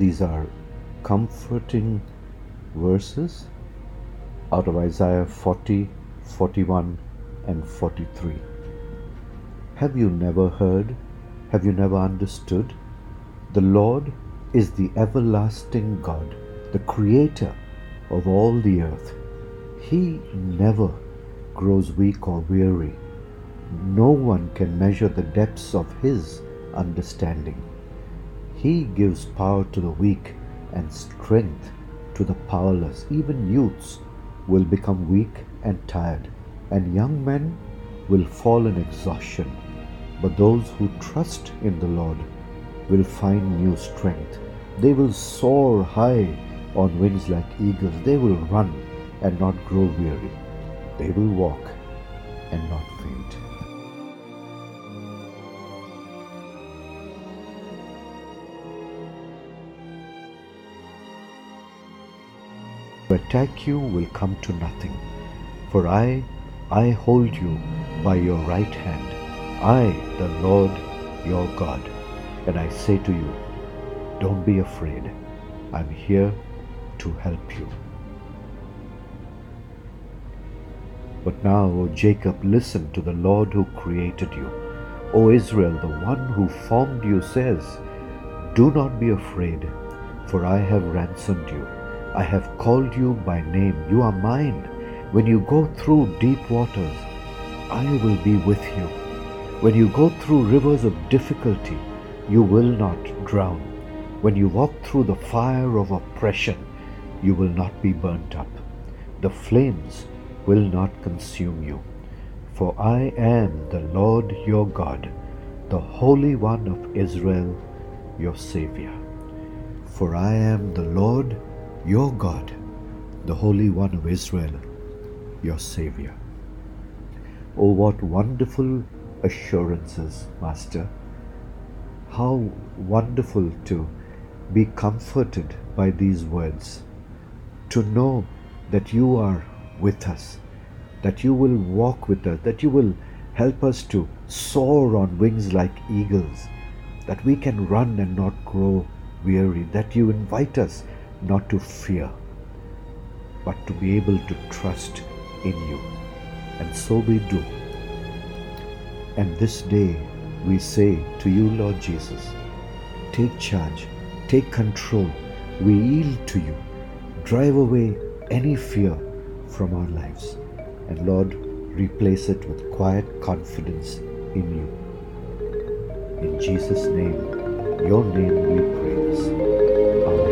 These are comforting verses out of Isaiah 40, 41, and 43. Have you never heard? Have you never understood? The Lord is the everlasting God, the Creator of all the earth. He never grows weak or weary. No one can measure the depths of His understanding. He gives power to the weak and strength to the powerless. Even youths will become weak and tired, and young men will fall in exhaustion. But those who trust in the Lord will find new strength. They will soar high on wings like eagles. They will run and not grow weary. They will walk and not faint. Attack you will come to nothing, for I, I hold you by your right hand. I, the Lord your God, and I say to you, don't be afraid. I'm here to help you. But now, O Jacob, listen to the Lord who created you. O Israel, the one who formed you says, Do not be afraid, for I have ransomed you. I have called you by name. You are mine. When you go through deep waters, I will be with you. When you go through rivers of difficulty, you will not drown. When you walk through the fire of oppression, you will not be burnt up. The flames will not consume you. For I am the Lord your God, the Holy One of Israel, your Savior. For I am the Lord your God, the Holy One of Israel, your Savior. Oh, what wonderful assurances, Master! How wonderful to be comforted by these words, to know that you are with us, that you will walk with us, that you will help us to soar on wings like eagles, that we can run and not grow weary, that you invite us not to fear, but to be able to trust in you. And so we do. And this day we say to you, Lord Jesus, take charge, take control. We yield to you. Drive away any fear from our lives. And Lord, replace it with quiet confidence in you. In Jesus' name, your name we praise.